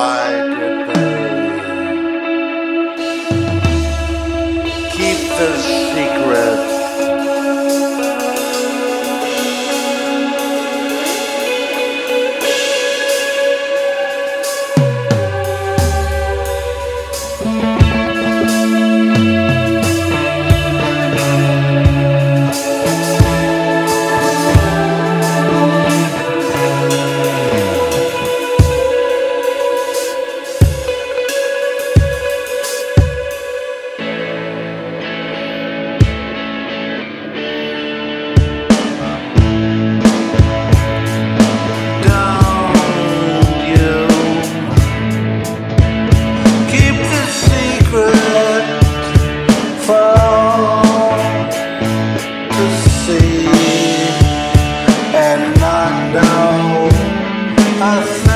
your. Keep the Não. I tá